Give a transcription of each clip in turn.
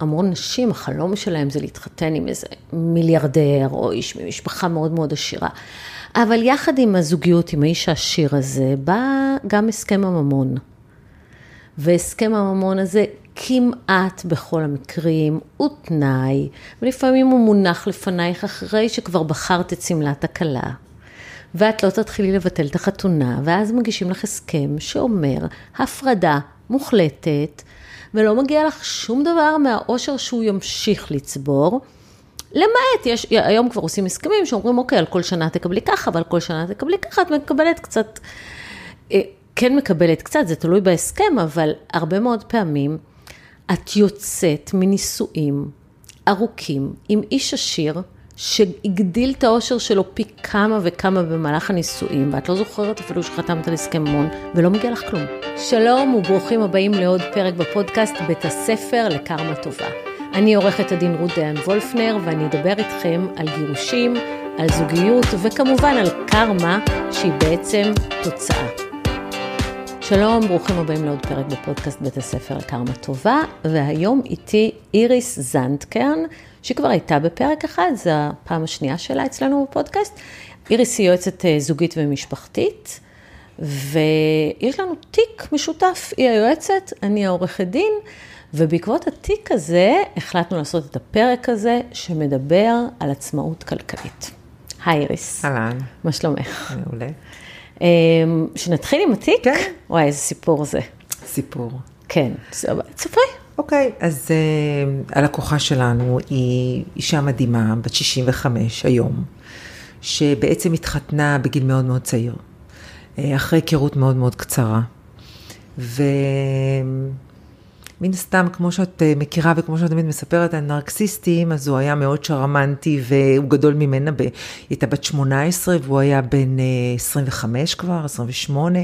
המון נשים, החלום שלהם זה להתחתן עם איזה מיליארדר או איש ממשפחה מאוד מאוד עשירה. אבל יחד עם הזוגיות, עם האיש העשיר הזה, בא גם הסכם הממון. והסכם הממון הזה כמעט בכל המקרים הוא תנאי, ולפעמים הוא מונח לפנייך אחרי שכבר בחרת את שמלת הכלה. ואת לא תתחילי לבטל את החתונה, ואז מגישים לך הסכם שאומר הפרדה מוחלטת, ולא מגיע לך שום דבר מהאושר שהוא ימשיך לצבור. למעט, יש, היום כבר עושים הסכמים שאומרים, אוקיי, על כל שנה תקבלי ככה, ועל כל שנה תקבלי ככה, את מקבלת קצת, אה, כן מקבלת קצת, זה תלוי בהסכם, אבל הרבה מאוד פעמים את יוצאת מנישואים ארוכים עם איש עשיר, שהגדיל את האושר שלו פי כמה וכמה במהלך הנישואים, ואת לא זוכרת אפילו שחתמת על הסכם ממון, ולא מגיע לך כלום. שלום וברוכים הבאים לעוד פרק בפודקאסט בית הספר לקרמה טובה. אני עורכת הדין רות דיין וולפנר, ואני אדבר איתכם על גירושים, על זוגיות, וכמובן על קרמה, שהיא בעצם תוצאה. שלום, ברוכים הבאים לעוד פרק בפודקאסט בית הספר לקרמה טובה, והיום איתי איריס זנדקרן, שכבר הייתה בפרק אחד, זו הפעם השנייה שלה אצלנו בפודקאסט. איריס היא יועצת אה, זוגית ומשפחתית, ויש לנו תיק משותף, היא היועצת, אני העורכת דין, ובעקבות התיק הזה החלטנו לעשות את הפרק הזה, שמדבר על עצמאות כלכלית. היי איריס. אהלן. מה שלומך? מעולה. אמ, שנתחיל עם התיק? כן. וואי, איזה סיפור זה. סיפור. כן, ספרי. אוקיי, אז uh, הלקוחה שלנו היא אישה מדהימה, בת 65 היום, שבעצם התחתנה בגיל מאוד מאוד צעיר, אה, אחרי היכרות מאוד מאוד קצרה. ומן הסתם, כמו שאת אה, מכירה וכמו שאת תמיד מספרת על נרקסיסטים, אז הוא היה מאוד שרמנטי והוא גדול ממנה, ב... היא הייתה בת 18 והוא היה בן 25 כבר, 28.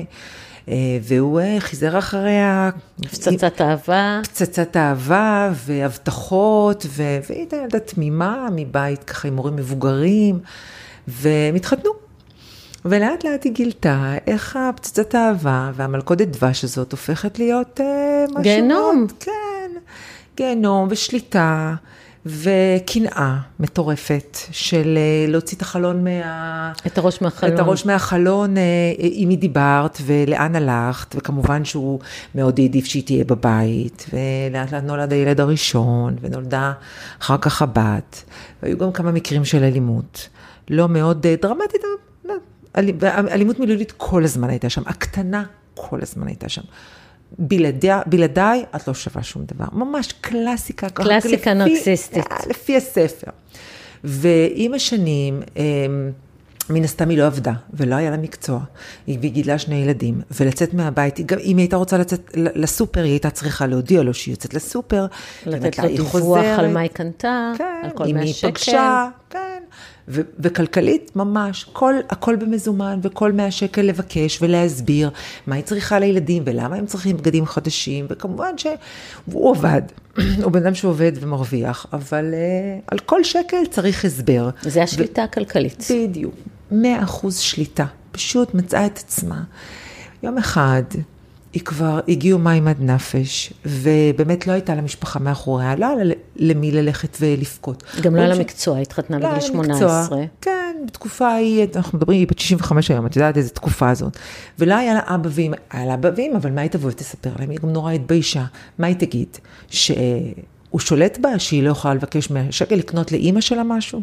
והוא חיזר אחריה. פצצת אהבה. פצצת אהבה והבטחות, והיא הייתה ילדה תמימה מבית ככה עם הורים מבוגרים, והם התחתנו. ולאט לאט היא גילתה איך הפצצת האהבה והמלכודת דבש הזאת הופכת להיות אה, משהו... גיהנום. מאוד, כן, גיהנום ושליטה. וקנאה מטורפת של אה, להוציא את החלון מה... את הראש מהחלון. את הראש מהחלון, אה, עם מי דיברת ולאן הלכת, וכמובן שהוא מאוד העדיף שהיא תהיה בבית, ולאט לאט נולד הילד הראשון, ונולדה אחר כך הבת, והיו גם כמה מקרים של אלימות. לא מאוד אה, דרמטית, אבל אלימות מילולית כל הזמן הייתה שם, הקטנה כל הזמן הייתה שם. בלעדי, בלעדיי את לא שווה שום דבר. ממש קלאסיקה. קלאסיקה נרקסיסטית. לפי הספר. ועם השנים, אמ, מן הסתם היא לא עבדה, ולא היה לה מקצוע. היא גידלה שני ילדים, ולצאת מהבית, גם אם היא הייתה רוצה לצאת לסופר, היא הייתה צריכה להודיע לו שהיא יוצאת לסופר. לתת לו דיווח על מה היא קנתה, כן, על כל מאה שקל. פגשה, כן. ו- וכלכלית, ממש, כל, הכל במזומן, וכל 100 שקל לבקש ולהסביר מה היא צריכה לילדים, ולמה הם צריכים בגדים חדשים, וכמובן שהוא עובד, הוא בן אדם שעובד ומרוויח, אבל uh, על כל שקל צריך הסבר. זה השליטה ו- הכלכלית. בדיוק, 100 אחוז שליטה, פשוט מצאה את עצמה. יום אחד, היא כבר הגיעו מים עד נפש, ובאמת לא הייתה לה משפחה מאחוריה, לא היה לה למי ללכת ולבכות. גם לא היה לה מקצוע, התחתנה בגיל 18. כן, בתקופה ההיא, אנחנו מדברים, היא בת 65 היום, את יודעת איזה תקופה הזאת. ולא היה לה אבא ואמא, היה לה אבא ואמא, אבל מה היא תבוא ותספר להם? היא גם נורא התביישה. מה היא תגיד? שהוא שולט בה, שהיא לא יכולה לבקש מהשקל לקנות לאימא שלה משהו?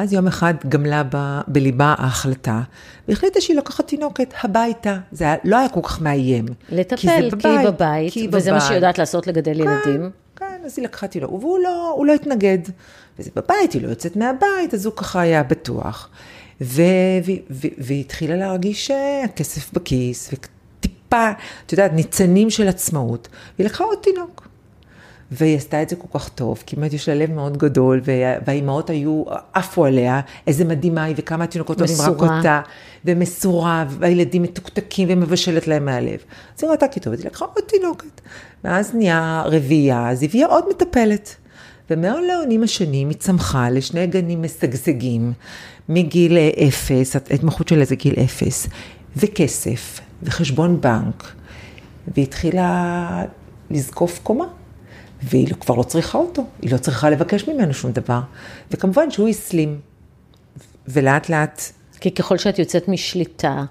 אז יום אחד גמלה ב, בליבה ההחלטה, והחליטה שהיא לוקחת תינוקת הביתה. זה היה, לא היה כל כך מאיים. לטפל, כי, כי בבית, היא בבית, כי וזה בבית. מה שהיא יודעת לעשות לגדל כן, ילדים. כן, אז היא לקחה תינוק, והוא לא, לא התנגד. וזה בבית, היא לא יוצאת מהבית, אז הוא ככה היה בטוח. והיא התחילה להרגיש הכסף בכיס, וטיפה, את יודעת, ניצנים של עצמאות, והיא לקחה עוד תינוק. והיא עשתה את זה כל כך טוב, כי באמת יש לה לב מאוד גדול, והאימהות היו, עפו עליה, איזה מדהימה היא, וכמה התינוקות אוהבים רק אותה, ומסורה, והילדים מתוקתקים ומבשלת להם מהלב. אז היא ראתה כי טוב, אז היא לקחה עוד תינוקת. ואז נהיה רביעייה, אז הביאה עוד מטפלת. ומאוד לעונים השנים היא צמחה לשני גנים משגשגים, מגיל אפס, ההתמחות שלה זה גיל אפס, וכסף, וחשבון בנק, והתחילה לזקוף קומה. והיא כבר לא צריכה אותו, היא לא צריכה לבקש ממנו שום דבר. וכמובן שהוא הסלים, ולאט לאט כי ככל שאת יוצאת משליטה,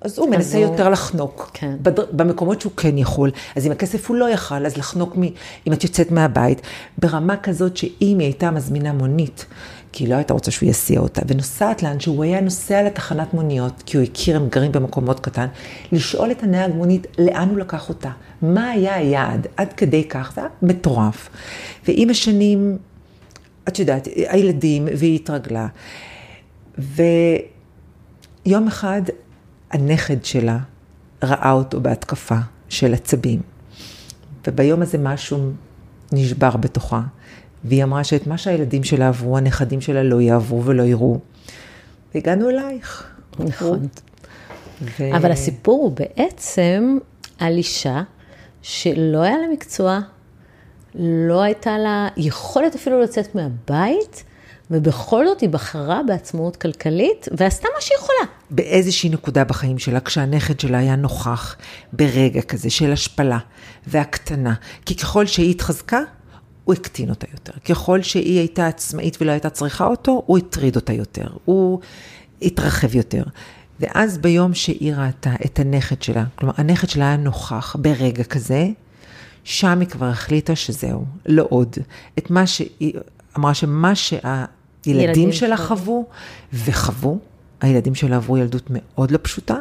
אז הוא מנסה הוא- יותר לחנוק. כן. בדר... במקומות שהוא כן יכול. אז אם הכסף הוא לא יכל, אז לחנוק מ... אם את יוצאת מהבית, ברמה כזאת שאם היא הייתה מזמינה מונית, כי היא לא הייתה רוצה שהוא יסיע אותה, ונוסעת לאן שהוא היה נוסע לתחנת מוניות, כי הוא הכיר, הם גרים במקומות קטן, לשאול את הנהג מונית לאן הוא לקח אותה, מה היה היעד, עד כדי כך, זה היה מטורף. ועם השנים, את יודעת, הילדים, והיא התרגלה. ויום אחד הנכד שלה ראה אותו בהתקפה של עצבים. וביום הזה משהו נשבר בתוכה. והיא אמרה שאת מה שהילדים שלה עברו, הנכדים שלה לא יעברו ולא יראו. והגענו אלייך. נכון. ו... אבל הסיפור הוא בעצם על אישה שלא היה לה מקצוע, לא הייתה לה יכולת אפילו לצאת מהבית, ובכל זאת היא בחרה בעצמאות כלכלית, ועשתה מה שהיא יכולה. באיזושהי נקודה בחיים שלה, כשהנכד שלה היה נוכח ברגע כזה של השפלה והקטנה, כי ככל שהיא התחזקה, הוא הקטין אותה יותר. ככל שהיא הייתה עצמאית ולא הייתה צריכה אותו, הוא הטריד אותה יותר, הוא התרחב יותר. ואז ביום שהיא ראתה את הנכד שלה, כלומר, הנכד שלה היה נוכח ברגע כזה, שם היא כבר החליטה שזהו, לא עוד. את מה שהיא אמרה שמה שהילדים ילדים שלה שלה. חוו וחוו, הילדים שלה עברו ילדות מאוד לא פשוטה,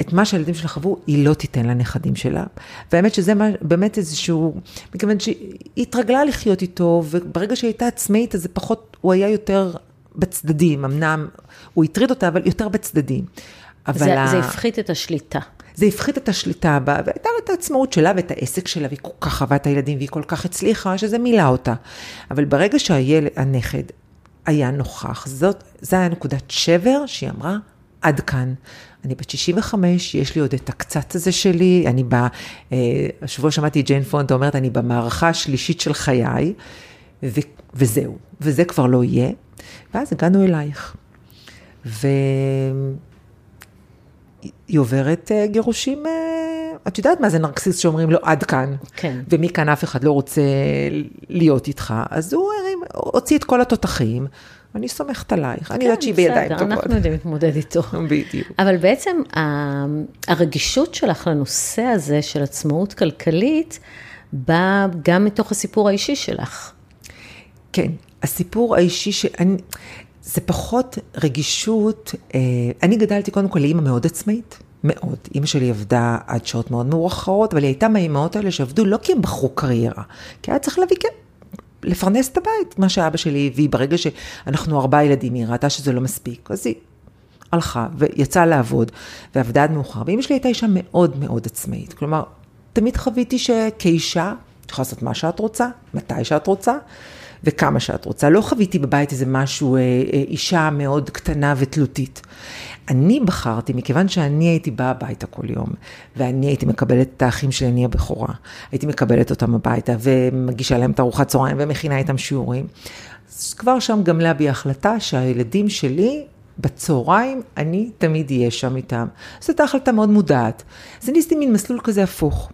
את מה שהילדים שלה חוו, היא לא תיתן לנכדים שלה. והאמת שזה מה, באמת איזשהו, מכיוון שהיא התרגלה לחיות איתו, וברגע שהיא הייתה עצמאית, אז זה פחות, הוא היה יותר בצדדים, אמנם הוא הטריד אותה, אבל יותר בצדדים. אבל זה, ה- זה הפחית את השליטה. זה הפחית את השליטה בה, והייתה לה את העצמאות שלה ואת העסק שלה, והיא כל כך אהבה את הילדים, והיא כל כך הצליחה, שזה מילא אותה. אבל ברגע שהילד, הנכד, היה נוכח, זאת, זה היה נקודת שבר, שהיא אמרה, עד כאן. אני בת 65, יש לי עוד את הקצת הזה שלי, אני ב... אה, השבוע שמעתי את ג'יין פונטה אומרת, אני במערכה השלישית של חיי, ו, וזהו, וזה כבר לא יהיה. ואז הגענו אלייך. ו... היא עוברת אה, גירושים, אה, את יודעת מה זה נרקסיסט שאומרים לו עד כאן, כן. ומכאן אף אחד לא רוצה להיות איתך, אז הוא הוציא את כל התותחים, אני סומכת עלייך, אני יודעת שהיא בידיים טובות. אנחנו יודעים להתמודד איתו. בדיוק. אבל בעצם הרגישות שלך לנושא הזה של עצמאות כלכלית, באה גם מתוך הסיפור האישי שלך. כן, הסיפור האישי שאני, זה פחות רגישות, אה, אני גדלתי קודם כל לאימא מאוד עצמאית, מאוד. אימא שלי עבדה עד שעות מאוד מאוחרות, אבל היא הייתה מהאימהות האלה שעבדו לא כי הם בחרו קריירה, כי היה צריך להביא, כן, לפרנס את הבית, מה שאבא שלי הביא, ברגע שאנחנו ארבעה ילדים, היא ראתה שזה לא מספיק, אז היא הלכה ויצאה לעבוד, ועבדה עד מאוחר. ואימא שלי הייתה אישה מאוד מאוד עצמאית. כלומר, תמיד חוויתי שכאישה, את יכולה לעשות מה שאת רוצה, מתי שאת רוצה, וכמה שאת רוצה. לא חוויתי בבית איזה משהו, אה, אה, אישה מאוד קטנה ותלותית. אני בחרתי, מכיוון שאני הייתי באה הביתה כל יום, ואני הייתי מקבלת את האחים שלי, אני הבכורה, הייתי מקבלת אותם הביתה, ומגישה להם את ארוחת צהריים, ומכינה איתם שיעורים. אז כבר שם גם להביע החלטה שהילדים שלי, בצהריים, אני תמיד אהיה שם איתם. זו הייתה החלטה מאוד מודעת. אז אני עשיתי מין מסלול כזה הפוך.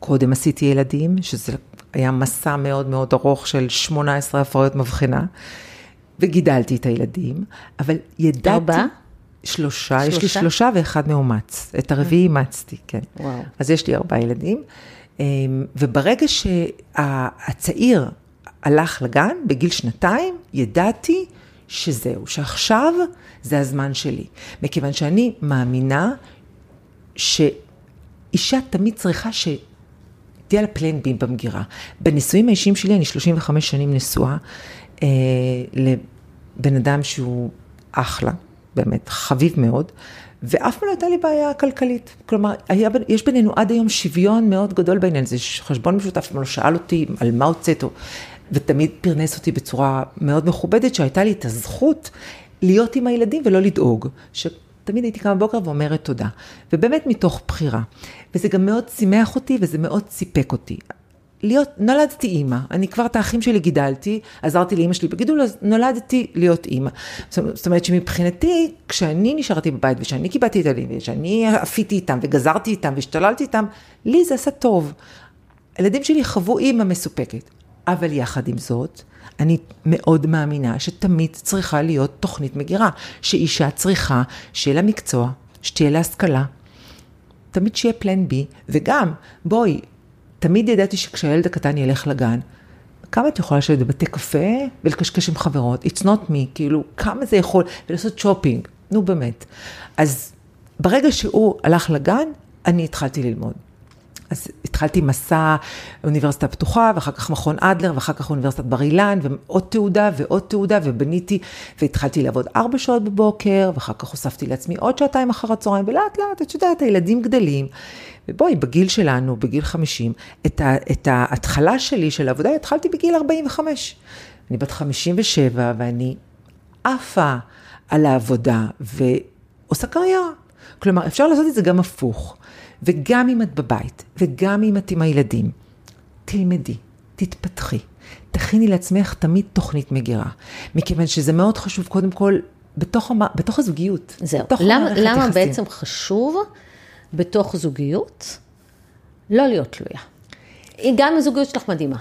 קודם עשיתי ילדים, שזה היה מסע מאוד מאוד ארוך של 18 הפריות מבחנה, וגידלתי את הילדים, אבל ידעתי... ארבעה? שלושה, יש לי שלושה? ואחד מאומץ. את הרביעי אימצתי, כן. וואו. אז יש לי ארבעה ילדים, אמ, וברגע שהצעיר הלך לגן, בגיל שנתיים, ידעתי שזהו, שעכשיו זה הזמן שלי. מכיוון שאני מאמינה שאישה תמיד צריכה ש... תהיה לה פלן בי במגירה. בנישואים האישיים שלי, אני 35 שנים נשואה אה, לבן אדם שהוא אחלה, באמת, חביב מאוד, ואף פעם לא הייתה לי בעיה כלכלית. כלומר, היה, יש בינינו עד היום שוויון מאוד גדול בעניין הזה, חשבון משותף, אף פעם לא שאל אותי על מה הוצאת, ותמיד פרנס אותי בצורה מאוד מכובדת, שהייתה לי את הזכות להיות עם הילדים ולא לדאוג. ש... תמיד הייתי קמה בבוקר ואומרת תודה. ובאמת מתוך בחירה. וזה גם מאוד שימח אותי וזה מאוד סיפק אותי. להיות, נולדתי אימא, אני כבר את האחים שלי גידלתי, עזרתי לאימא שלי בגידול, אז נולדתי להיות אימא. זאת אומרת שמבחינתי, כשאני נשארתי בבית ושאני קיבלתי את הילדים, ושאני עפיתי איתם וגזרתי איתם והשתוללתי איתם, לי זה עשה טוב. הילדים שלי חוו אימא מסופקת. אבל יחד עם זאת, אני מאוד מאמינה שתמיד צריכה להיות תוכנית מגירה, שאישה צריכה שיהיה לה מקצוע, שתהיה לה השכלה, תמיד שיהיה פלן בי, וגם, בואי, תמיד ידעתי שכשהילד הקטן ילך לגן, כמה את יכולה לשבת בבתי קפה ולקשקש עם חברות? It's not me, כאילו, כמה זה יכול, ולעשות שופינג, נו באמת. אז ברגע שהוא הלך לגן, אני התחלתי ללמוד. אז התחלתי מסע אוניברסיטה פתוחה, ואחר כך מכון אדלר, ואחר כך אוניברסיטת בר אילן, ועוד תעודה ועוד תעודה, ובניתי, והתחלתי לעבוד ארבע שעות בבוקר, ואחר כך הוספתי לעצמי עוד שעתיים אחר הצהריים, ולאט לאט, את יודעת, הילדים גדלים. ובואי, בגיל שלנו, בגיל 50, את, ה, את ההתחלה שלי של העבודה, התחלתי בגיל 45. אני בת 57, ואני עפה על העבודה, ועושה קריירה. כלומר, אפשר לעשות את זה גם הפוך. וגם אם את בבית, וגם אם את עם הילדים, תלמדי, תתפתחי, תכיני לעצמך תמיד תוכנית מגירה. מכיוון שזה מאוד חשוב, קודם כל, בתוך, המ... בתוך הזוגיות. זהו. למה, למה יחסים. בעצם חשוב בתוך זוגיות לא להיות תלויה? גם הזוגיות שלך מדהימה.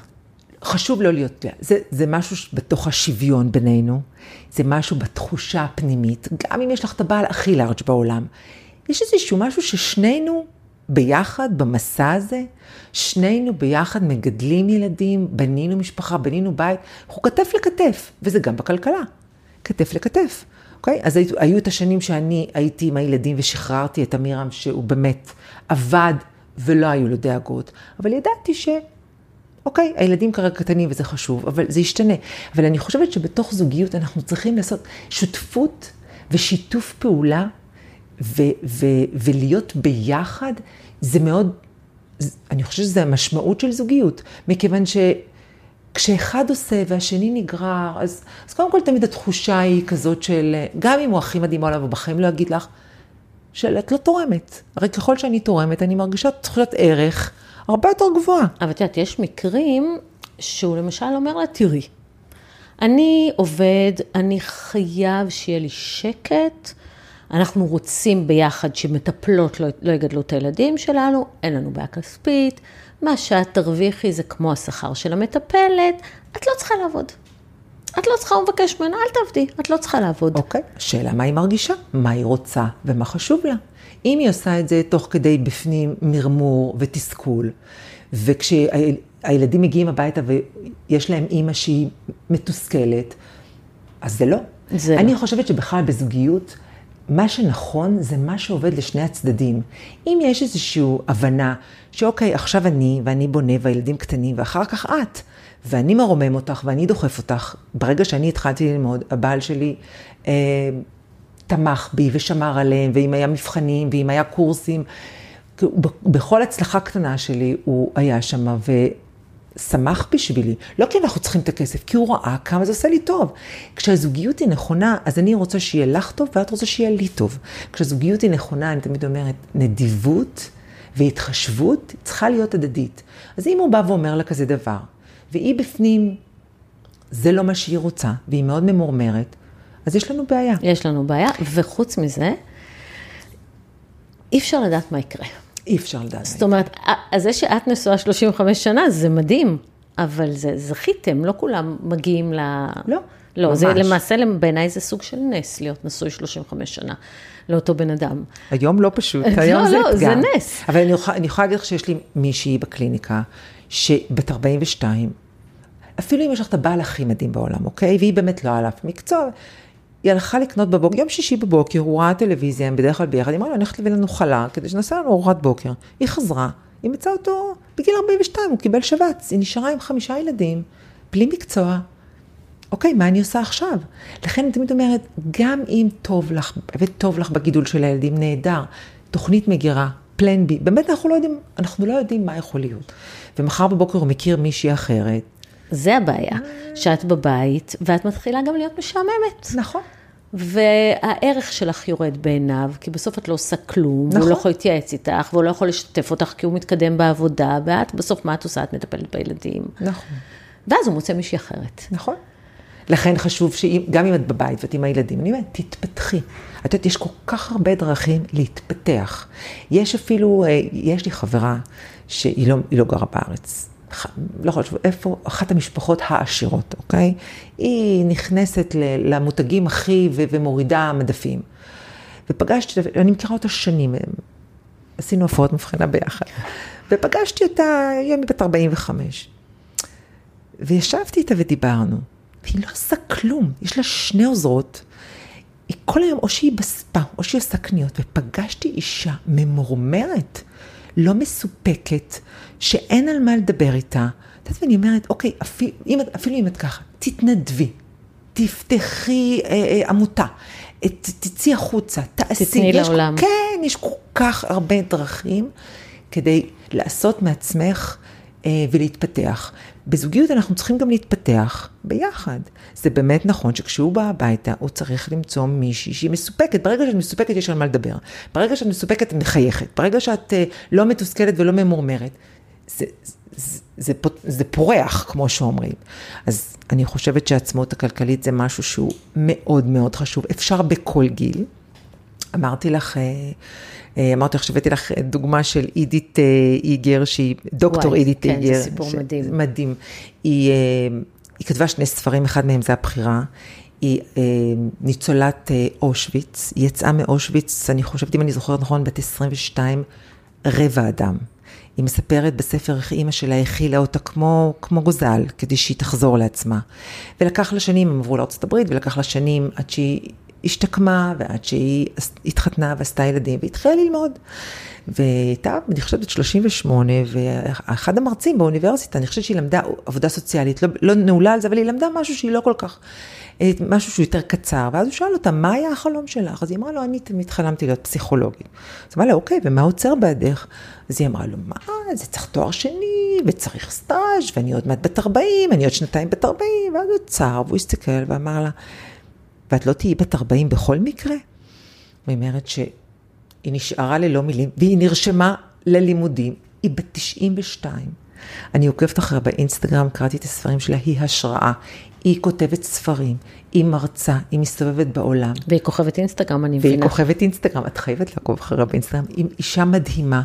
חשוב לא להיות תלויה. זה, זה משהו בתוך השוויון בינינו, זה משהו בתחושה הפנימית, גם אם יש לך את הבעל הכי לארג' בעולם. יש איזשהו משהו ששנינו ביחד במסע הזה, שנינו ביחד מגדלים ילדים, בנינו משפחה, בנינו בית, אנחנו כתף לכתף, וזה גם בכלכלה, כתף לכתף. אוקיי? אז היו, היו את השנים שאני הייתי עם הילדים ושחררתי את אמירם, שהוא באמת עבד ולא היו לו דאגות, אבל ידעתי ש... אוקיי, הילדים כרגע קטנים וזה חשוב, אבל זה ישתנה. אבל אני חושבת שבתוך זוגיות אנחנו צריכים לעשות שותפות ושיתוף פעולה ו- ו- ולהיות ביחד, זה מאוד, אני חושבת שזה המשמעות של זוגיות, מכיוון שכשאחד עושה והשני נגרר, אז, אז קודם כל תמיד התחושה היא כזאת של, גם אם הוא הכי מדהים בעולם, הוא בחיים לא יגיד לך, של את לא תורמת. הרי ככל שאני תורמת, אני מרגישה תחושת ערך הרבה יותר גבוהה. אבל את יודעת, יש מקרים שהוא למשל אומר לה, תראי, אני עובד, אני חייב שיהיה לי שקט. אנחנו רוצים ביחד שמטפלות לא, לא יגדלו את הילדים שלנו, אין לנו בעיה כספית, מה שאת תרוויחי זה כמו השכר של המטפלת, את לא צריכה לעבוד. את לא צריכה, הוא מבקש ממנה, אל תעבדי, את לא צריכה לעבוד. אוקיי, okay. השאלה מה היא מרגישה, מה היא רוצה ומה חשוב לה. אם היא עושה את זה תוך כדי בפנים מרמור ותסכול, וכשהילדים מגיעים הביתה ויש להם אימא שהיא מתוסכלת, אז זה לא. זה אני לא. חושבת שבכלל בזוגיות, מה שנכון זה מה שעובד לשני הצדדים. אם יש איזושהי הבנה שאוקיי, עכשיו אני, ואני בונה, והילדים קטנים, ואחר כך את, ואני מרומם אותך, ואני דוחף אותך, ברגע שאני התחלתי ללמוד, הבעל שלי אה, תמך בי ושמר עליהם, ואם היה מבחנים, ואם היה קורסים, בכל הצלחה קטנה שלי הוא היה שם, שמח בשבילי. לא כי אנחנו צריכים את הכסף, כי הוא ראה כמה זה עושה לי טוב. כשהזוגיות היא נכונה, אז אני רוצה שיהיה לך טוב ואת רוצה שיהיה לי טוב. כשהזוגיות היא נכונה, אני תמיד אומרת, נדיבות והתחשבות צריכה להיות הדדית. אז אם הוא בא ואומר לה כזה דבר, והיא בפנים, זה לא מה שהיא רוצה, והיא מאוד ממורמרת, אז יש לנו בעיה. יש לנו בעיה, וחוץ מזה, אי אפשר לדעת מה יקרה. אי אפשר לדעת. זאת אומרת, זה שאת נשואה 35 שנה, זה מדהים, אבל זה זכיתם, לא כולם מגיעים ל... לא. לא, ממש. זה למעשה, בעיניי זה סוג של נס להיות נשוי 35 שנה לאותו בן אדם. היום לא פשוט, היום לא, זה לא, אתגר. זה נס. אבל אני יכולה, אני יכולה להגיד לך שיש לי מישהי בקליניקה, שבת 42, אפילו אם יש לך את הבעל הכי מדהים בעולם, אוקיי? והיא באמת לא על אף מקצוע, היא הלכה לקנות בבוקר, יום שישי בבוקר, הוא ראה טלוויזיה, הם בדרך כלל ביחד, היא אמרה לו, אני הולכת להביא לנו חלה, כדי שנעשה לנו ארוחת בוקר. היא חזרה, היא מצאה אותו בגיל 42, הוא קיבל שבץ, היא נשארה עם חמישה ילדים, בלי מקצוע. אוקיי, מה אני עושה עכשיו? לכן אני תמיד אומרת, גם אם טוב לך, באמת טוב לך בגידול של הילדים, נהדר, תוכנית מגירה, פלן בי, באמת אנחנו לא יודעים, אנחנו לא יודעים מה יכול להיות. ומחר בבוקר הוא מכיר מישהי אחרת. זה הבעיה, שאת בבית, ואת מתחילה גם להיות משעממת. נכון. והערך שלך יורד בעיניו, כי בסוף את לא עושה כלום, נכון. והוא לא יכול להתייעץ איתך, והוא לא יכול לשתף אותך כי הוא מתקדם בעבודה, ואת בסוף, מה את עושה? את מטפלת בילדים. נכון. ואז הוא מוצא מישהי אחרת. נכון. לכן חשוב שגם אם את בבית ואת עם הילדים, אני אומרת, תתפתחי. את יודעת, יש כל כך הרבה דרכים להתפתח. יש אפילו, אה, יש לי חברה שהיא לא, לא גרה בארץ. לא לחשוב איפה, אחת המשפחות העשירות, אוקיי? היא נכנסת למותגים הכי ומורידה מדפים. ופגשתי, אני מכירה אותה שנים, עשינו הפרעות מבחינה ביחד. ופגשתי אותה, היום היא בת 45. וישבתי איתה ודיברנו, והיא לא עושה כלום, יש לה שני עוזרות. היא כל היום, או שהיא בספה, או שהיא עושה קניות, ופגשתי אישה ממורמרת, לא מסופקת, שאין על מה לדבר איתה. את יודעת, ואני אומרת, אוקיי, אפילו אם, אפילו אם את ככה, תתנדבי, תפתחי אה, אה, עמותה, תצאי החוצה, תעשי. תתני לעולם. כן, יש כל כך הרבה דרכים כדי לעשות מעצמך אה, ולהתפתח. בזוגיות אנחנו צריכים גם להתפתח ביחד. זה באמת נכון שכשהוא בא הביתה, הוא צריך למצוא מישהי שהיא מסופקת. ברגע שאת מסופקת, יש על מה לדבר. ברגע שאת מסופקת, את מחייכת. ברגע שאת אה, לא מתוסכלת ולא ממורמרת, זה, זה, זה, זה פורח, כמו שאומרים. אז אני חושבת שהעצמאות הכלכלית זה משהו שהוא מאוד מאוד חשוב. אפשר בכל גיל. אמרתי לך, אה, אה, אמרתי לך שהבאתי לך דוגמה של עידית איגר, שהיא דוקטור וואי, עידית כן, איגר. כן, זה סיפור ש... מדהים. מדהים. היא, היא כתבה שני ספרים, אחד מהם זה הבחירה. היא אה, ניצולת אה, אושוויץ, היא יצאה מאושוויץ, אני חושבת, אם אני זוכרת נכון, בת 22, רבע אדם. היא מספרת בספר איך אימא שלה הכילה אותה כמו, כמו גוזל, כדי שהיא תחזור לעצמה. ולקח לה שנים, הם עברו הברית, ולקח לה שנים עד שהיא השתקמה, ועד שהיא התחתנה ועשתה ילדים, והתחילה ללמוד. והייתה, אני חושבת, בת 38, ואחד המרצים באוניברסיטה, אני חושבת שהיא למדה עבודה סוציאלית, לא, לא נעולה על זה, אבל היא למדה משהו שהיא לא כל כך, משהו שהוא יותר קצר, ואז הוא שאל אותה, מה היה החלום שלך? אז היא אמרה לו, אני תמיד חלמתי להיות פסיכולוגית. אז אמרה לה, אוקיי, ומה עוצר בעדך? אז היא אמרה לו, מה, זה צריך תואר שני, וצריך סטאז', ואני עוד מעט בת 40, אני עוד שנתיים בת 40, ואז הוא עצר, והוא הסתכל ואמר לה, ואת לא תהיי בת 40 בכל מקרה? היא אומרת שהיא נשארה ללא מילים, והיא נרשמה ללימודים, היא בת 92. אני עוקבת אחריה באינסטגרם, קראתי את הספרים שלה, היא השראה. היא כותבת ספרים, היא מרצה, היא מסתובבת בעולם. והיא כוכבת אינסטגרם, אני מבינה. והיא כוכבת אינסטגרם, את חייבת לעקוב אחריה באינסטגרם. היא אישה מדהימה.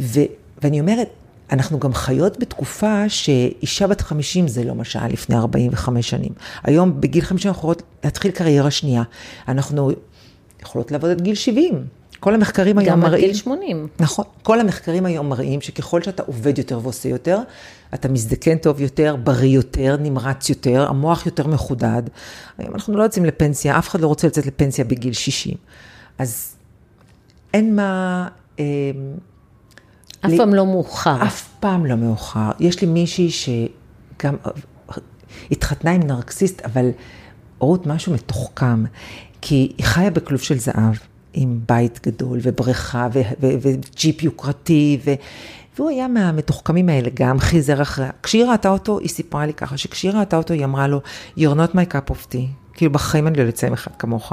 ו, ואני אומרת, אנחנו גם חיות בתקופה שאישה בת 50 זה לא מה שהיה לפני 45 שנים. היום בגיל 50 אנחנו יכולות להתחיל קריירה שנייה. אנחנו יכולות לעבוד עד גיל 70. כל המחקרים היום מראים... גם עד גיל 80. נכון. כל המחקרים היום מראים שככל שאתה עובד יותר ועושה יותר, אתה מזדקן טוב יותר, בריא יותר, נמרץ יותר, המוח יותר מחודד. היום אנחנו לא יוצאים לפנסיה, אף אחד לא רוצה לצאת לפנסיה בגיל 60. אז אין מה... אה, אף פעם לא מאוחר. אף פעם לא מאוחר. יש לי מישהי שגם התחתנה עם נרקסיסט, אבל רות משהו מתוחכם, כי היא חיה בכלוב של זהב, עם בית גדול ובריכה וג'יפ יוקרתי, ו... והוא היה מהמתוחכמים האלה, גם חיזר אחריה. כשהיא ראתה אותו, היא סיפרה לי ככה, שכשהיא ראתה אותו, היא אמרה לו, you're not my cup of tea, כאילו בחיים אני לא יוצא עם אחד כמוך.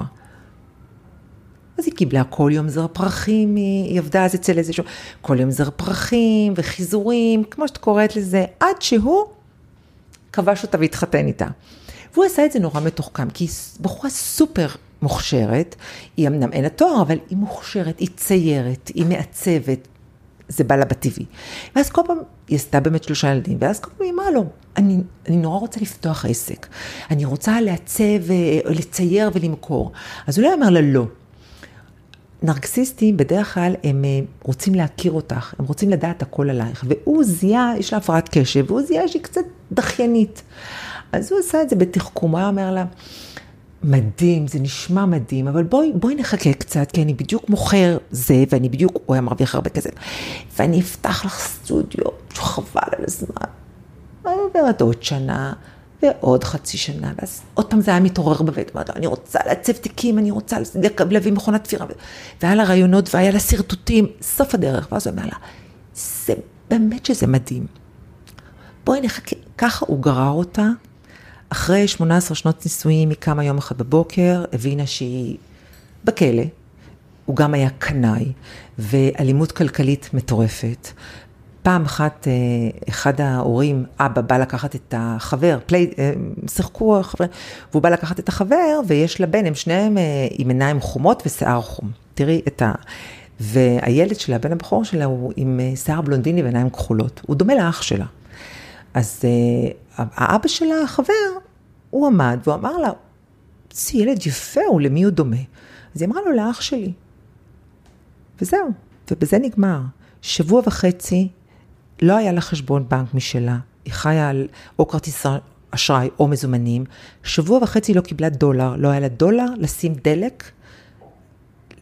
אז היא קיבלה כל יום זר פרחים, היא עבדה אז אצל איזשהו, כל יום זר פרחים וחיזורים, כמו שאת קוראת לזה, עד שהוא כבש אותה והתחתן איתה. והוא עשה את זה נורא מתוחכם, כי היא בחורה סופר מוכשרת, היא אמנם אין לה תואר, אבל היא מוכשרת, היא ציירת, היא מעצבת, זה בא לה בטבעי. ואז כל פעם, היא עשתה באמת שלושה ילדים, ואז כל פעם היא אמרה לו, אני, אני נורא רוצה לפתוח עסק, אני רוצה לעצב, אה, לצייר ולמכור. אז הוא לא אמר לה לא. נרקסיסטים בדרך כלל הם אה, רוצים להכיר אותך, הם רוצים לדעת הכל עלייך, והוא זיהה, יש לה הפרעת קשב, והוא זיהה שהיא קצת דחיינית. אז הוא עשה את זה היה אומר לה, מדהים, זה נשמע מדהים, אבל בואי, בואי נחכה קצת, כי אני בדיוק מוכר זה, ואני בדיוק, הוא היה מרוויח הרבה כסף, ואני אפתח לך סטודיו, חבל על הזמן. אני עוברת עוד שנה, ועוד חצי שנה, ואז עוד פעם זה היה מתעורר בבית, אמרתי, אני רוצה לעצב תיקים, אני רוצה להביא מכונת תפירה, והיה לה רעיונות והיה לה שרטוטים, סוף הדרך, ואז הוא אמר לה, זה באמת שזה מדהים. בואי נחכה, ככה הוא גרר אותה, אחרי 18 שנות נישואים, היא קמה יום אחד בבוקר, הבינה שהיא בכלא, הוא גם היה קנאי, ואלימות כלכלית מטורפת. פעם אחת, אה, אחד ההורים, אבא, בא לקחת את החבר, פליי, אה, שיחקו החבר, והוא בא לקחת את החבר, ויש לבן, הם שניהם אה, עם עיניים חומות ושיער חום. תראי את ה... והילד שלה, בן הבכור שלה, הוא עם שיער בלונדיני ועיניים כחולות. הוא דומה לאח שלה. אז האבא של החבר, הוא עמד והוא אמר לה, זה ילד יפה, הוא למי הוא דומה? אז היא אמרה לו, לאח שלי. וזהו, ובזה נגמר. שבוע וחצי לא היה לה חשבון בנק משלה, היא חיה על או כרטיס אשראי או מזומנים, שבוע וחצי לא קיבלה דולר, לא היה לה דולר לשים דלק,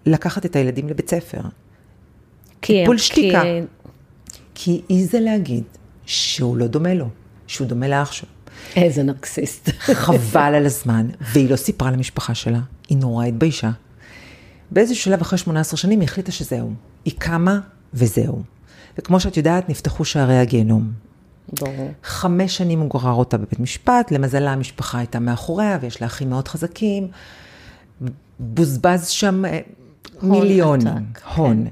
לקחת את הילדים לבית ספר. טיפול שתיקה. כי... כי העיזה להגיד שהוא לא דומה לו, שהוא דומה לאח שלו. איזה נרקסיסט. חבל על הזמן, והיא לא סיפרה למשפחה שלה, היא נורא התביישה. באיזה שלב אחרי 18 שנים היא החליטה שזהו. היא קמה וזהו. וכמו שאת יודעת, נפתחו שערי הגיהנום. ברור. חמש שנים הוא גורר אותה בבית משפט, למזלה המשפחה הייתה מאחוריה, ויש לה אחים מאוד חזקים. בוזבז שם אה, מיליונים, הון. כן.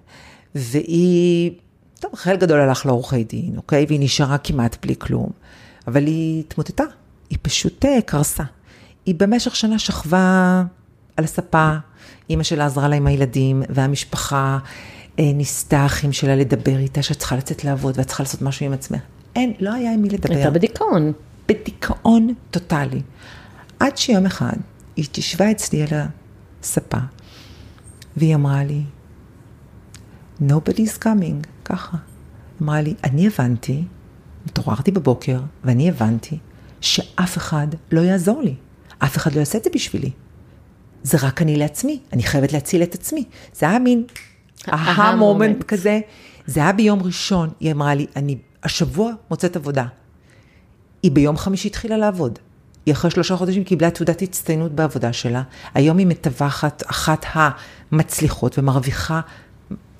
והיא, טוב, חלק גדול הלך לעורכי דין, אוקיי? והיא נשארה כמעט בלי כלום. אבל היא התמוטטה, היא פשוט אה, קרסה. היא במשך שנה שכבה על הספה, אימא שלה עזרה לה עם הילדים, והמשפחה אה, ניסתה האחים שלה לדבר איתה, שאת צריכה לצאת לעבוד ואת צריכה לעשות משהו עם עצמך. אין, לא היה עם מי לדבר. הייתה בדיכאון. בדיכאון טוטאלי. עד שיום אחד היא תשבה אצלי על הספה, והיא אמרה לי, nobody's coming, ככה. אמרה לי, אני הבנתי, התעוררתי בבוקר, ואני הבנתי שאף אחד לא יעזור לי. אף אחד לא יעשה את זה בשבילי. זה רק אני לעצמי, אני חייבת להציל את עצמי. זה היה מין אהה מומנט כזה. זה היה ביום ראשון, היא אמרה לי, אני השבוע מוצאת עבודה. היא ביום חמישי התחילה לעבוד. היא אחרי שלושה חודשים קיבלה תעודת הצטיינות בעבודה שלה. היום היא מטווחת אחת המצליחות ומרוויחה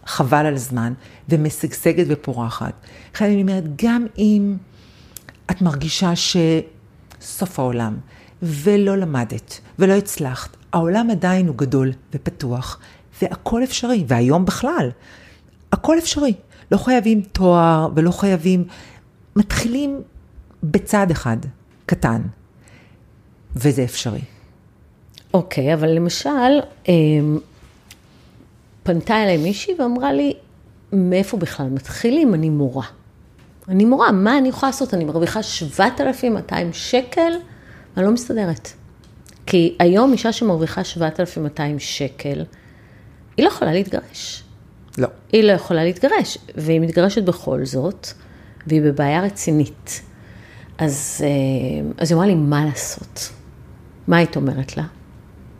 חבל על זמן, ומשגשגת ופורחת. לכן אני אומרת, גם אם את מרגישה שסוף העולם, ולא למדת, ולא הצלחת, העולם עדיין הוא גדול ופתוח, והכל אפשרי, והיום בכלל, הכל אפשרי. לא חייבים תואר ולא חייבים, מתחילים בצד אחד, קטן, וזה אפשרי. אוקיי, okay, אבל למשל, אמ, פנתה אליי מישהי ואמרה לי, מאיפה בכלל מתחילים? אני מורה. אני מורה, מה אני יכולה לעשות? אני מרוויחה 7,200 שקל, אני לא מסתדרת. כי היום אישה שמרוויחה 7,200 שקל, היא לא יכולה להתגרש. לא. היא לא יכולה להתגרש, והיא מתגרשת בכל זאת, והיא בבעיה רצינית. אז, אה, אז היא אמרה לי, מה לעשות? מה היית אומרת לה?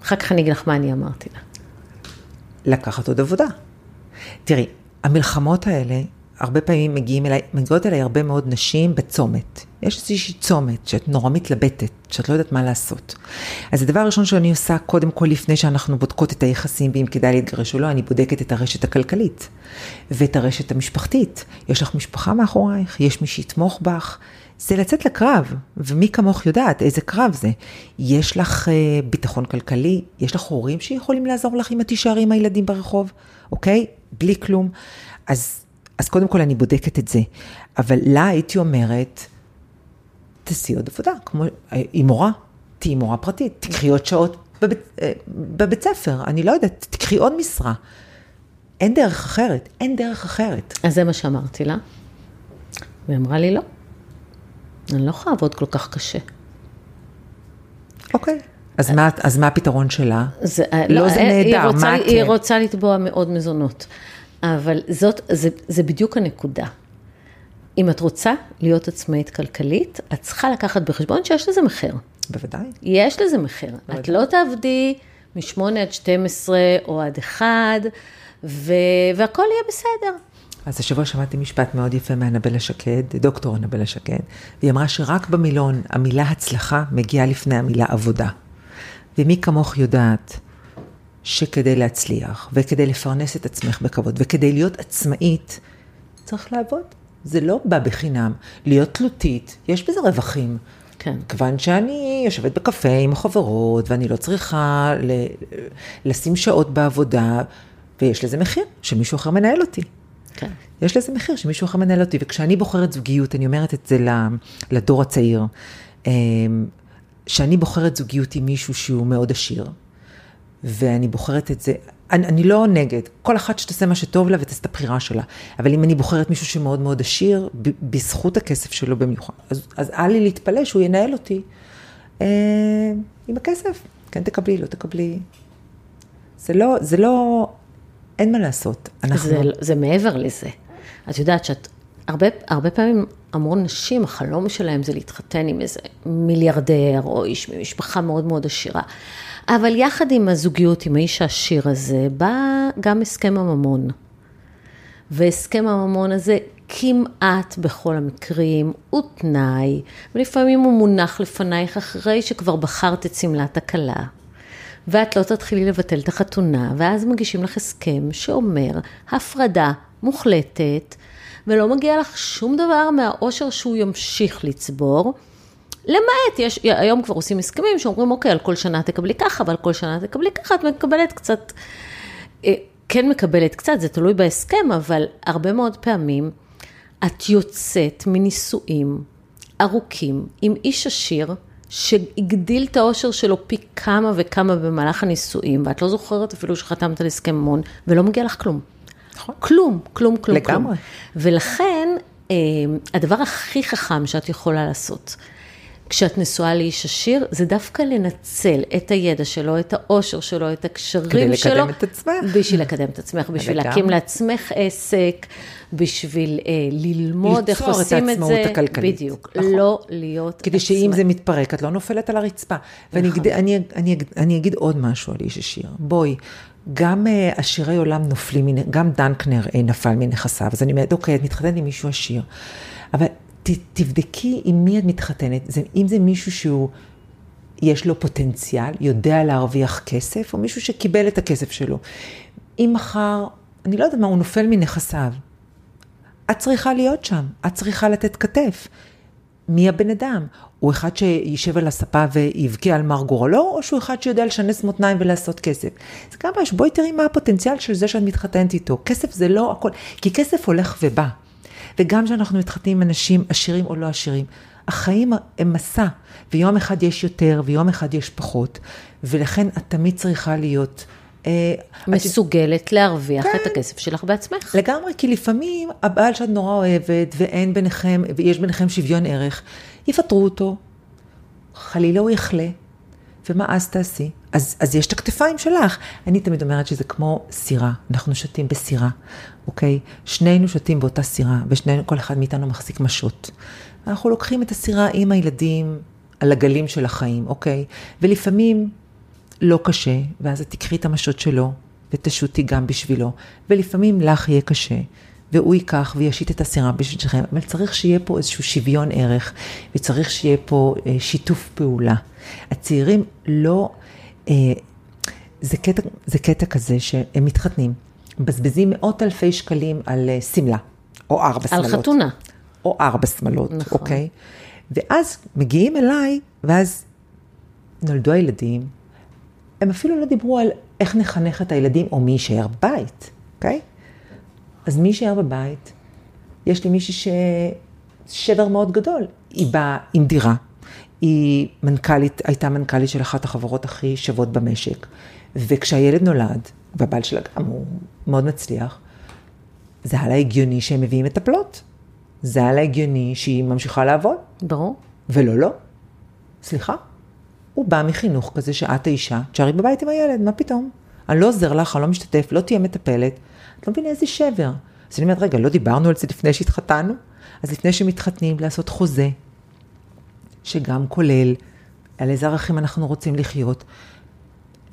אחר כך אני אגיד לך מה אני אמרתי לה. לקחת עוד עבודה. תראי, המלחמות האלה, הרבה פעמים מגיעים אליי, מגיעות אליי הרבה מאוד נשים בצומת. יש איזושהי צומת שאת נורא מתלבטת, שאת לא יודעת מה לעשות. אז הדבר הראשון שאני עושה, קודם כל לפני שאנחנו בודקות את היחסים, ואם כדאי להתגרש או לא, אני בודקת את הרשת הכלכלית ואת הרשת המשפחתית. יש לך משפחה מאחורייך, יש מי שיתמוך בך. זה לצאת לקרב, ומי כמוך יודעת איזה קרב זה. יש לך אה, ביטחון כלכלי, יש לך הורים שיכולים לעזור לך אם את תישארי עם הילדים ברחוב, אוקיי? בלי כלום. אז, אז קודם כל אני בודקת את זה. אבל לה הייתי אומרת, תעשי עוד עבודה, כמו, היא מורה, תהיי מורה פרטית, תקחי עוד שעות בבית, אה, בבית ספר, אני לא יודעת, תקחי עוד משרה. אין דרך אחרת, אין דרך אחרת. אז זה מה שאמרתי לה, והיא אמרה לי לא. אני לא יכולה לעבוד כל כך קשה. אוקיי. אז, מה, אז מה הפתרון שלה? זה, לא, לא זה אה, נהדר, רוצה, מה כן? היא רוצה לתבוע מאוד מזונות. אבל זאת, זה, זה בדיוק הנקודה. אם את רוצה להיות עצמאית כלכלית, את צריכה לקחת בחשבון שיש לזה מחיר. בוודאי. יש לזה מחיר. בוודאי. את לא תעבדי מ-8 עד 12 או עד 1, ו... והכל יהיה בסדר. אז השבוע שמעתי משפט מאוד יפה מאנבלה שקד, דוקטור אנבלה שקד, והיא אמרה שרק במילון המילה הצלחה מגיעה לפני המילה עבודה. ומי כמוך יודעת שכדי להצליח, וכדי לפרנס את עצמך בכבוד, וכדי להיות עצמאית, צריך לעבוד. זה לא בא בחינם. להיות תלותית, יש בזה רווחים. כן. כיוון שאני יושבת בקפה עם החברות, ואני לא צריכה ל- לשים שעות בעבודה, ויש לזה מחיר, שמישהו אחר מנהל אותי. כן. יש לזה מחיר שמישהו אחר מנהל אותי, וכשאני בוחרת זוגיות, אני אומרת את זה לדור הצעיר, אמ, שאני בוחרת זוגיות עם מישהו שהוא מאוד עשיר, ואני בוחרת את זה, אני, אני לא נגד, כל אחת שתעשה מה שטוב לה ותעשה את הבחירה שלה, אבל אם אני בוחרת מישהו שמאוד מאוד עשיר, ב, בזכות הכסף שלו במיוחד, אז, אז אל לי להתפלא שהוא ינהל אותי אה, עם הכסף, כן תקבלי, לא תקבלי. זה לא, זה לא, אין מה לעשות. אנחנו... זה, זה מעבר לזה. את יודעת שאת, הרבה, הרבה פעמים המון נשים, החלום שלהם זה להתחתן עם איזה מיליארדר או איש ממשפחה מאוד מאוד עשירה. אבל יחד עם הזוגיות, עם האיש העשיר הזה, בא גם הסכם הממון. והסכם הממון הזה כמעט בכל המקרים הוא תנאי, ולפעמים הוא מונח לפנייך אחרי שכבר בחרת את שמלת הכלה. ואת לא תתחילי לבטל את החתונה, ואז מגישים לך הסכם שאומר הפרדה מוחלטת, ולא מגיע לך שום דבר מהאושר שהוא ימשיך לצבור. למעט, יש, היום כבר עושים הסכמים שאומרים, אוקיי, על כל שנה תקבלי ככה, ועל כל שנה תקבלי ככה, את מקבלת קצת, אה, כן מקבלת קצת, זה תלוי בהסכם, אבל הרבה מאוד פעמים את יוצאת מנישואים ארוכים עם איש עשיר, שהגדיל את האושר שלו פי כמה וכמה במהלך הנישואים, ואת לא זוכרת אפילו שחתמת על הסכם ממון, ולא מגיע לך כלום. נכון. כלום, כלום, כלום, לגמרי. כלום. ולכן, אה, הדבר הכי חכם שאת יכולה לעשות, כשאת נשואה לאיש עשיר, זה דווקא לנצל את הידע שלו, את העושר שלו, את הקשרים שלו. כדי לקדם את עצמך. בשביל לקדם את עצמך, בשביל להקים לעצמך עסק, בשביל אה, ללמוד איך עושים את זה. ליצור את העצמאות הכלכלית. בדיוק, נכון. לא להיות כדי עצמא. שאם זה מתפרק, את לא נופלת על הרצפה. נכון. ואני אני, אני, אני אגיד עוד משהו על איש עשיר. בואי, גם uh, עשירי עולם נופלים, גם דנקנר uh, נפל מנכסיו, אז אני אומרת, אוקיי, את מתחתנת עם מישהו עשיר, אבל ת, תבדקי עם מי את מתחתנת, זה, אם זה מישהו שהוא, יש לו פוטנציאל, יודע להרוויח כסף, או מישהו שקיבל את הכסף שלו. אם מחר, אני לא יודעת מה, הוא נופל מנכסיו, את צריכה להיות שם, את צריכה לתת כתף. מי הבן אדם? הוא אחד שישב על הספה ויבכה על מר גורלו, או שהוא אחד שיודע לשנס מותניים ולעשות כסף? זה גם יש, בואי תראי מה הפוטנציאל של זה שאת מתחתנת איתו. כסף זה לא הכל, כי כסף הולך ובא. וגם כשאנחנו מתחתנים עם אנשים עשירים או לא עשירים, החיים הם מסע, ויום אחד יש יותר ויום אחד יש פחות, ולכן את תמיד צריכה להיות... אה, מסוגלת את... להרוויח כן. את הכסף שלך בעצמך. לגמרי, כי לפעמים הבעל שאת נורא אוהבת, ואין ביניכם, ויש ביניכם שוויון ערך, יפטרו אותו, חלילה הוא יחלה, ומה אז תעשי? אז, אז יש את הכתפיים שלך. אני תמיד אומרת שזה כמו סירה, אנחנו שותים בסירה, אוקיי? שנינו שותים באותה סירה, ושנינו, כל אחד מאיתנו מחזיק משות. אנחנו לוקחים את הסירה עם הילדים על הגלים של החיים, אוקיי? ולפעמים לא קשה, ואז את תקחי את המשות שלו, ותשותי גם בשבילו, ולפעמים לך יהיה קשה. והוא ייקח וישית את הסירה בשבילכם, אבל צריך שיהיה פה איזשהו שוויון ערך, וצריך שיהיה פה אה, שיתוף פעולה. הצעירים לא, אה, זה קטע, זה קטע כזה שהם מתחתנים, מבזבזים מאות אלפי שקלים על אה, שמלה, או ארבע שמלות. על חתונה. או ארבע שמלות, נכון. אוקיי? ואז מגיעים אליי, ואז נולדו הילדים, הם אפילו לא דיברו על איך נחנך את הילדים, או מי יישאר בבית, אוקיי? אז מי יישאר בבית? יש לי מישהי ששבר מאוד גדול. היא באה עם דירה, היא מנכ"לית, הייתה מנכ"לית של אחת החברות הכי שוות במשק, וכשהילד נולד, והבעל שלה גם הוא מאוד מצליח, זה היה לה הגיוני שהם מביאים מטפלות. זה היה לה הגיוני שהיא ממשיכה לעבוד. ברור. ולא, לא. סליחה? הוא בא מחינוך כזה שאת האישה, תשארי בבית עם הילד, מה פתאום? אני לא עוזר לך, אני לא משתתף, לא תהיה מטפלת. את לא מבינה איזה שבר. אז אני אומרת, רגע, לא דיברנו על זה לפני שהתחתנו? אז לפני שמתחתנים, לעשות חוזה, שגם כולל על איזה ערכים אנחנו רוצים לחיות,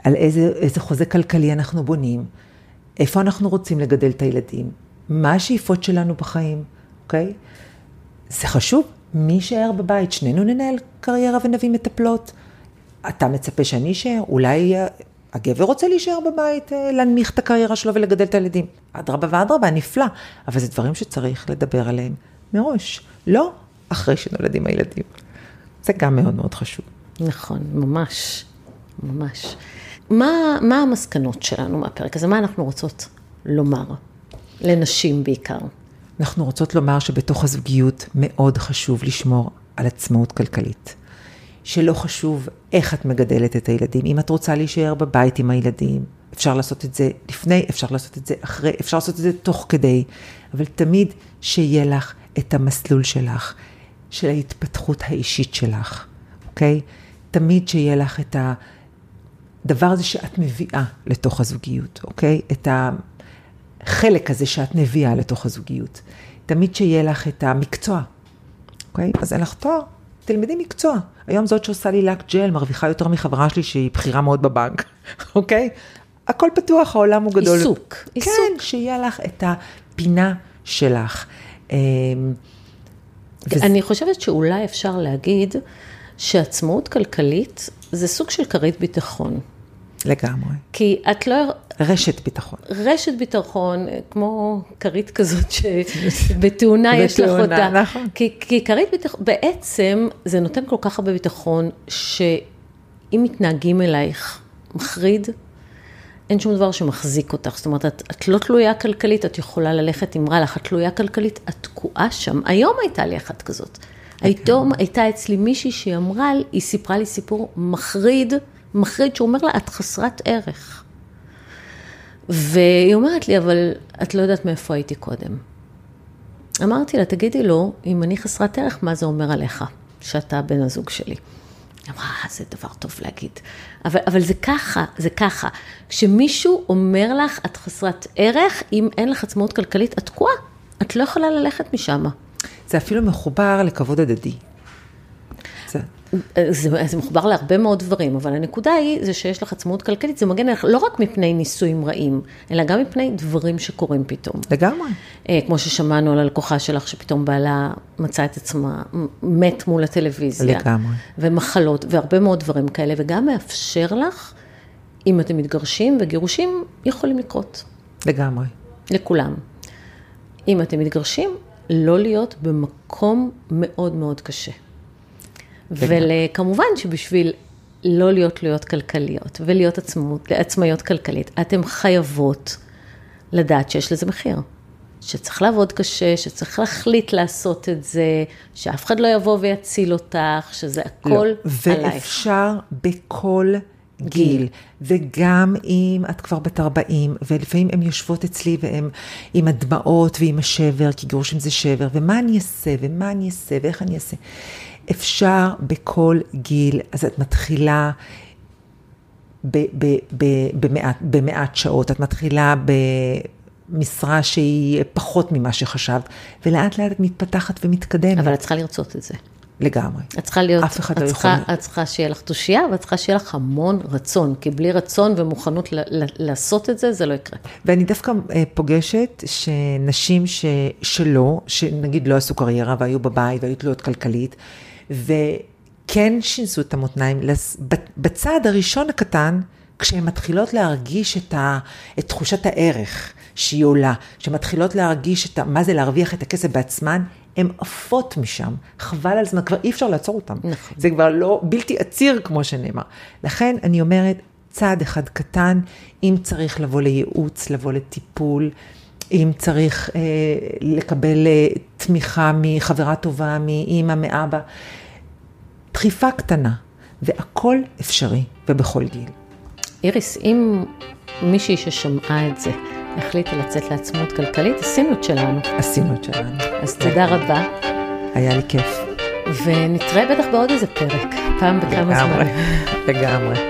על איזה, איזה חוזה כלכלי אנחנו בונים, איפה אנחנו רוצים לגדל את הילדים, מה השאיפות שלנו בחיים, אוקיי? זה חשוב, מי יישאר בבית? שנינו ננהל קריירה ונביא מטפלות? אתה מצפה שאני אשאר? אולי הגבר רוצה להישאר בבית, אה, להנמיך את הקריירה שלו ולגדל את הילדים. אדרבה ואדרבה, נפלא. אבל זה דברים שצריך לדבר עליהם מראש, לא אחרי שנולדים הילדים. זה גם מאוד מאוד חשוב. נכון, ממש, ממש. מה, מה המסקנות שלנו מהפרק הזה? מה אנחנו רוצות לומר? לנשים בעיקר. אנחנו רוצות לומר שבתוך הזוגיות מאוד חשוב לשמור על עצמאות כלכלית. שלא חשוב איך את מגדלת את הילדים. אם את רוצה להישאר בבית עם הילדים, אפשר לעשות את זה לפני, אפשר לעשות את זה אחרי, אפשר לעשות את זה תוך כדי, אבל תמיד שיהיה לך את המסלול שלך, של ההתפתחות האישית שלך, אוקיי? תמיד שיהיה לך את הדבר הזה שאת מביאה לתוך הזוגיות, אוקיי? את החלק הזה שאת מביאה לתוך הזוגיות. תמיד שיהיה לך את המקצוע, אוקיי? אז אין לך תואר, תלמדי מקצוע. היום זאת שעושה לי לק ג'ל מרוויחה יותר מחברה שלי שהיא בכירה מאוד בבנק, אוקיי? הכל פתוח, העולם הוא גדול. עיסוק, עיסוק. כן, שיהיה לך את הפינה שלך. אמ, וזה- אני חושבת שאולי אפשר להגיד שעצמאות כלכלית זה סוג של כרית ביטחון. לגמרי. כי את לא... רשת ביטחון. רשת ביטחון, כמו כרית כזאת שבתאונה יש לך אותה. נכון. כי, כי כרית ביטחון, בעצם זה נותן כל כך הרבה ביטחון, שאם מתנהגים אלייך מחריד, אין שום דבר שמחזיק אותך. זאת אומרת, את, את לא תלויה כלכלית, את יכולה ללכת אם רע לך, את תלויה כלכלית, את תקועה שם. היום הייתה לי אחת כזאת. היום הייתה אצלי מישהי שהיא אמרה, היא סיפרה לי סיפור מחריד, מחריד, שהוא אומר לה, את חסרת ערך. והיא אומרת לי, אבל את לא יודעת מאיפה הייתי קודם. אמרתי לה, תגידי לו, אם אני חסרת ערך, מה זה אומר עליך, שאתה בן הזוג שלי? אמרה, "אה, זה דבר טוב להגיד. אבל, אבל זה ככה, זה ככה. כשמישהו אומר לך, את חסרת ערך, אם אין לך עצמאות כלכלית, את תקועה. את לא יכולה ללכת משם. זה אפילו מחובר לכבוד הדדי. זה, זה, זה מחובר להרבה מאוד דברים, אבל הנקודה היא, זה שיש לך עצמאות כלכלית, זה מגן עליך לא רק מפני נישואים רעים, אלא גם מפני דברים שקורים פתאום. לגמרי. אה, כמו ששמענו על הלקוחה שלך, שפתאום בעלה מצא את עצמה מת מול הטלוויזיה. לגמרי. ומחלות, והרבה מאוד דברים כאלה, וגם מאפשר לך, אם אתם מתגרשים, וגירושים יכולים לקרות, לגמרי. לכולם. אם אתם מתגרשים, לא להיות במקום מאוד מאוד קשה. וכמובן שבשביל לא להיות תלויות כלכליות ולהיות עצמאות, עצמאיות כלכלית, אתן חייבות לדעת שיש לזה מחיר. שצריך לעבוד קשה, שצריך להחליט לעשות את זה, שאף אחד לא יבוא ויציל אותך, שזה הכל לא. עלייך. ואפשר בכל גיל, וגם אם את כבר בת 40, ולפעמים הן יושבות אצלי והן עם הדמעות ועם השבר, כי גירושים זה שבר, ומה אני אעשה, ומה אני אעשה, ואיך אני אעשה. אפשר בכל גיל, אז את מתחילה ב- ב- ב- במעט, במעט שעות, את מתחילה במשרה שהיא פחות ממה שחשבת, ולאט לאט את מתפתחת ומתקדמת. אבל את צריכה לרצות את זה. לגמרי. את צריכה להיות, אף אחד את לא צריכה, יכול. את צריכה שיהיה לך תושייה, ואת צריכה שיהיה לך המון רצון, כי בלי רצון ומוכנות ל- ל- לעשות את זה, זה לא יקרה. ואני דווקא אה, פוגשת שנשים ש... שלא, שנגיד לא עשו קריירה והיו בבית והיו תלויות כלכלית, וכן שינסו את המותניים, בצעד הראשון הקטן, כשהן מתחילות להרגיש את, ה... את תחושת הערך שהיא עולה, שמתחילות להרגיש את ה... מה זה להרוויח את הכסף בעצמן, הן עפות משם, חבל על זמן, כבר אי אפשר לעצור אותן. נכון. זה כבר לא בלתי עציר, כמו שנאמר. לכן אני אומרת, צעד אחד קטן, אם צריך לבוא לייעוץ, לבוא לטיפול, אם צריך אה, לקבל אה, תמיכה מחברה טובה, מאימא, מאבא, דחיפה קטנה, והכל אפשרי ובכל גיל. איריס, אם מישהי ששמעה את זה החליטה לצאת לעצמאות כלכלית, עשינו את שלנו. עשינו את שלנו. אז תודה רבה, היה לי כיף. ונתראה בטח בעוד איזה פרק, פעם בכמה זמן. לגמרי.